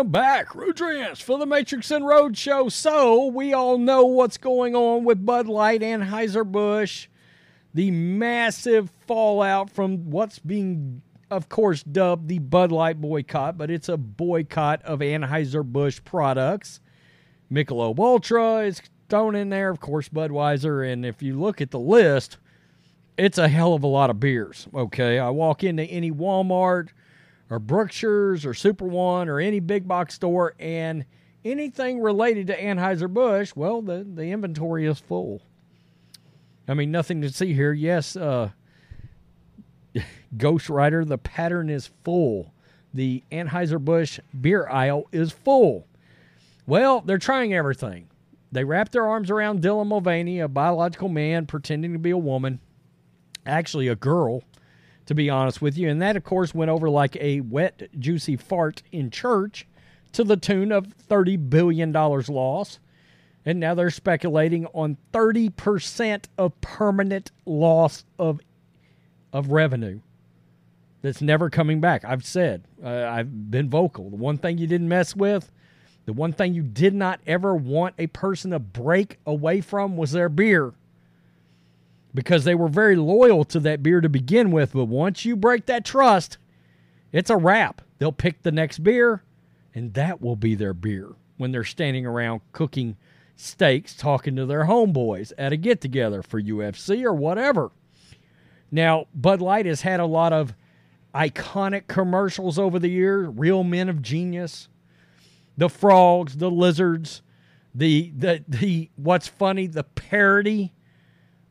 am back, Rudrance, for the Matrix and Road Show. So, we all know what's going on with Bud Light, and Anheuser-Busch, the massive fallout from what's being, of course, dubbed the Bud Light boycott, but it's a boycott of Anheuser-Busch products. Michelob Ultra is thrown in there, of course, Budweiser, and if you look at the list, it's a hell of a lot of beers. Okay, I walk into any Walmart or Brookshire's or Super One or any big box store, and anything related to Anheuser-Busch, well, the, the inventory is full. I mean, nothing to see here. Yes, uh, Ghost Rider, the pattern is full. The Anheuser-Busch beer aisle is full. Well, they're trying everything. They wrap their arms around Dylan Mulvaney, a biological man pretending to be a woman, actually a girl, to be honest with you. And that, of course, went over like a wet, juicy fart in church to the tune of $30 billion loss. And now they're speculating on 30% of permanent loss of, of revenue that's never coming back. I've said, uh, I've been vocal. The one thing you didn't mess with, the one thing you did not ever want a person to break away from was their beer because they were very loyal to that beer to begin with. But once you break that trust, it's a wrap. They'll pick the next beer, and that will be their beer when they're standing around cooking steaks, talking to their homeboys at a get together for UFC or whatever. Now, Bud Light has had a lot of iconic commercials over the years Real Men of Genius, the frogs, the lizards, the, the, the what's funny, the parody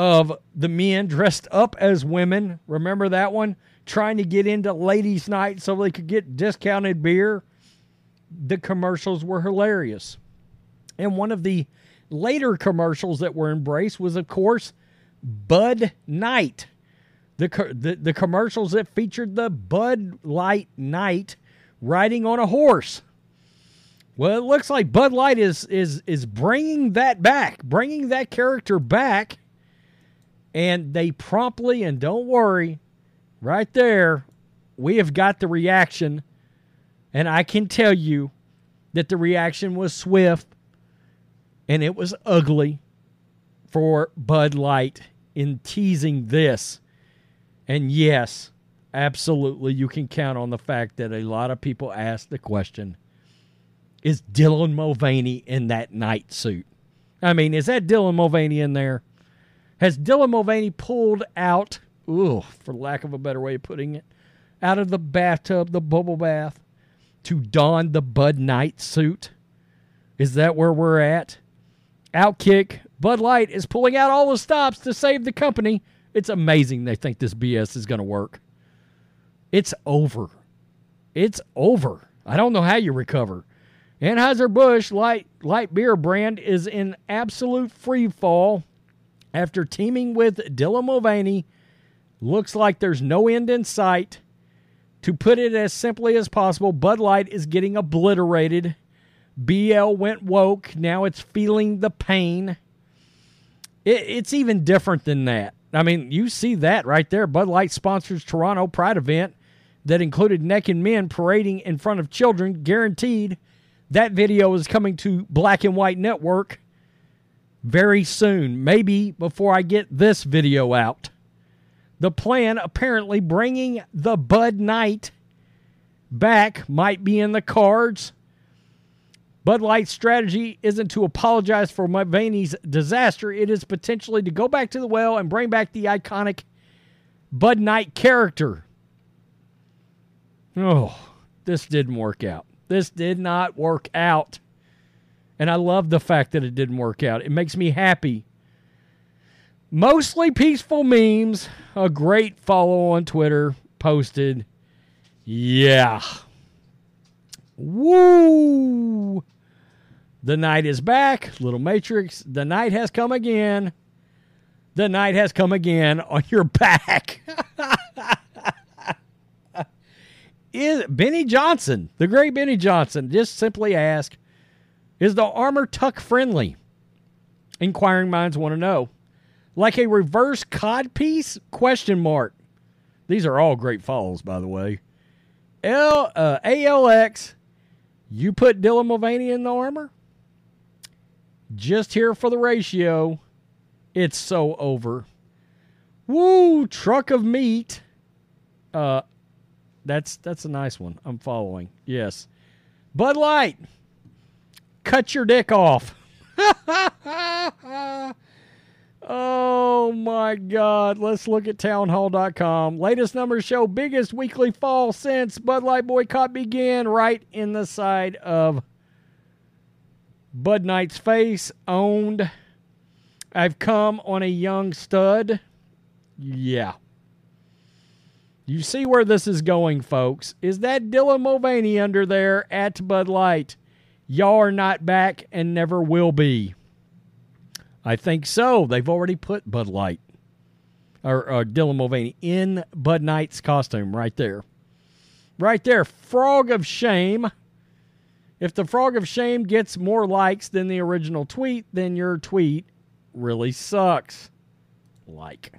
of the men dressed up as women. Remember that one? Trying to get into ladies' night so they could get discounted beer. The commercials were hilarious. And one of the later commercials that were embraced was, of course, Bud Knight. The, the, the commercials that featured the Bud Light Knight riding on a horse. Well, it looks like Bud Light is is is bringing that back, bringing that character back and they promptly, and don't worry, right there, we have got the reaction. And I can tell you that the reaction was swift and it was ugly for Bud Light in teasing this. And yes, absolutely, you can count on the fact that a lot of people asked the question Is Dylan Mulvaney in that knight suit? I mean, is that Dylan Mulvaney in there? Has Dylan Mulvaney pulled out, ooh, for lack of a better way of putting it, out of the bathtub, the bubble bath, to don the Bud Knight suit? Is that where we're at? Outkick, Bud Light is pulling out all the stops to save the company. It's amazing they think this BS is going to work. It's over. It's over. I don't know how you recover. Anheuser-Busch light light beer brand is in absolute free fall after teaming with Dylan Mulvaney, looks like there's no end in sight. To put it as simply as possible, Bud Light is getting obliterated. BL went woke. Now it's feeling the pain. It, it's even different than that. I mean, you see that right there. Bud Light sponsors Toronto Pride event that included naked men parading in front of children. Guaranteed that video is coming to Black and White Network very soon, maybe before I get this video out. The plan apparently bringing the Bud Knight back might be in the cards. Bud Light's strategy isn't to apologize for Mulvaney's disaster. It is potentially to go back to the well and bring back the iconic Bud Knight character. Oh, this didn't work out. This did not work out. And I love the fact that it didn't work out. It makes me happy. Mostly peaceful memes. A great follow on Twitter posted. Yeah. Woo! The night is back. Little Matrix. The night has come again. The night has come again on your back. is Benny Johnson, the great Benny Johnson, just simply ask is the armor tuck friendly? Inquiring minds want to know. Like a reverse cod piece? Question mark. These are all great follows, by the way. L uh, ALX You put Dylan Mulvaney in the armor? Just here for the ratio. It's so over. Woo, truck of meat. Uh that's that's a nice one. I'm following. Yes. Bud Light. Cut your dick off. oh my God. Let's look at townhall.com. Latest numbers show biggest weekly fall since Bud Light boycott began right in the side of Bud Knight's face. Owned. I've come on a young stud. Yeah. You see where this is going, folks. Is that Dylan Mulvaney under there at Bud Light? Y'all are not back and never will be. I think so. They've already put Bud Light or, or Dylan Mulvaney in Bud Knight's costume right there. Right there. Frog of Shame. If the Frog of Shame gets more likes than the original tweet, then your tweet really sucks. Like.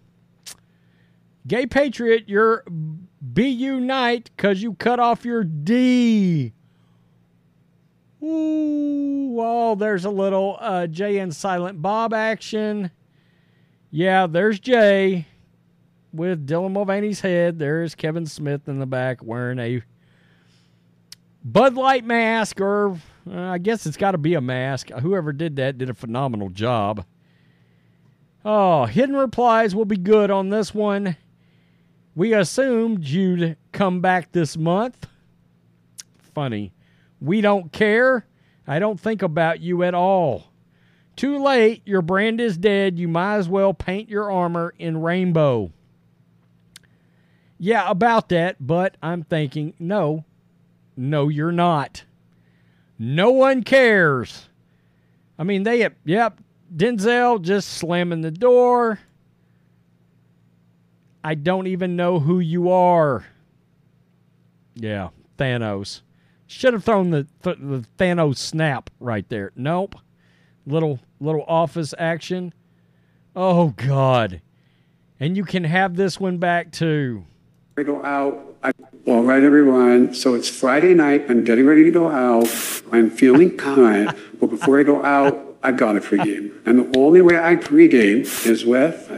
Gay Patriot, you're BU Knight because you cut off your D. Ooh, well, there's a little uh, Jay and Silent Bob action. Yeah, there's Jay with Dylan Mulvaney's head. There's Kevin Smith in the back wearing a Bud Light mask, or uh, I guess it's got to be a mask. Whoever did that did a phenomenal job. Oh, hidden replies will be good on this one. We assumed you'd come back this month. Funny. We don't care. I don't think about you at all. Too late. Your brand is dead. You might as well paint your armor in rainbow. Yeah, about that, but I'm thinking, no, no, you're not. No one cares. I mean, they, yep, Denzel just slamming the door. I don't even know who you are. Yeah, Thanos. Should have thrown the, th- the Thanos snap right there. Nope. Little little office action. Oh God. And you can have this one back too. I go out. I, all right, everyone. So it's Friday night. I'm getting ready to go out. I'm feeling kind. but before I go out, I've got to pregame. And the only way I pregame is with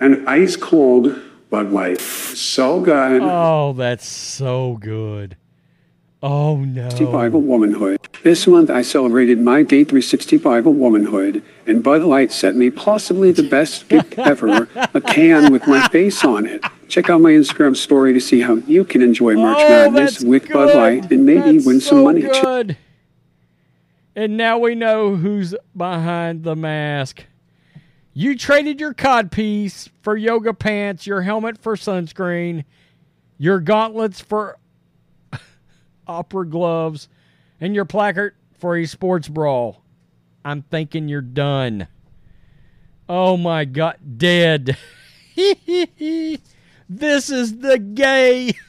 an ice cold Bud Light. So good. Oh, that's so good. Oh no. 365 of womanhood. This month I celebrated my day 365 of womanhood, and Bud Light sent me possibly the best gift ever, a can with my face on it. Check out my Instagram story to see how you can enjoy March oh, Madness with good. Bud Light and maybe that's win so some money. Good. And now we know who's behind the mask. You traded your cod piece for yoga pants, your helmet for sunscreen, your gauntlets for opera gloves, and your placard for a sports brawl. I'm thinking you're done. Oh my God, dead. this is the gay.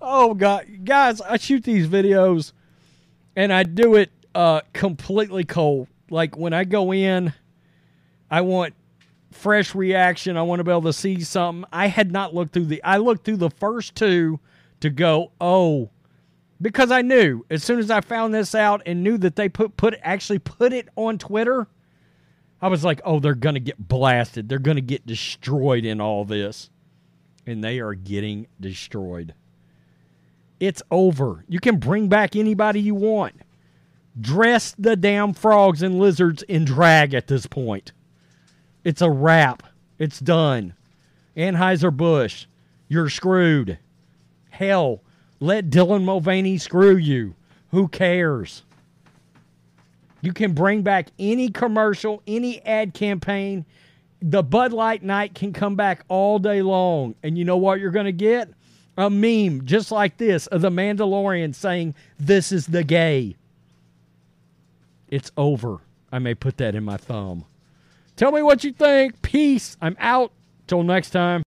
oh God, guys, I shoot these videos and I do it uh, completely cold. Like when I go in, I want fresh reaction. I want to be able to see something. I had not looked through the. I looked through the first two to go. Oh, because I knew as soon as I found this out and knew that they put put actually put it on Twitter. I was like, oh, they're gonna get blasted. They're gonna get destroyed in all this, and they are getting destroyed. It's over. You can bring back anybody you want. Dress the damn frogs and lizards in drag at this point. It's a wrap. It's done. Anheuser-Busch, you're screwed. Hell, let Dylan Mulvaney screw you. Who cares? You can bring back any commercial, any ad campaign. The Bud Light Knight can come back all day long. And you know what you're going to get? A meme just like this of the Mandalorian saying, This is the gay. It's over. I may put that in my thumb. Tell me what you think. Peace. I'm out. Till next time.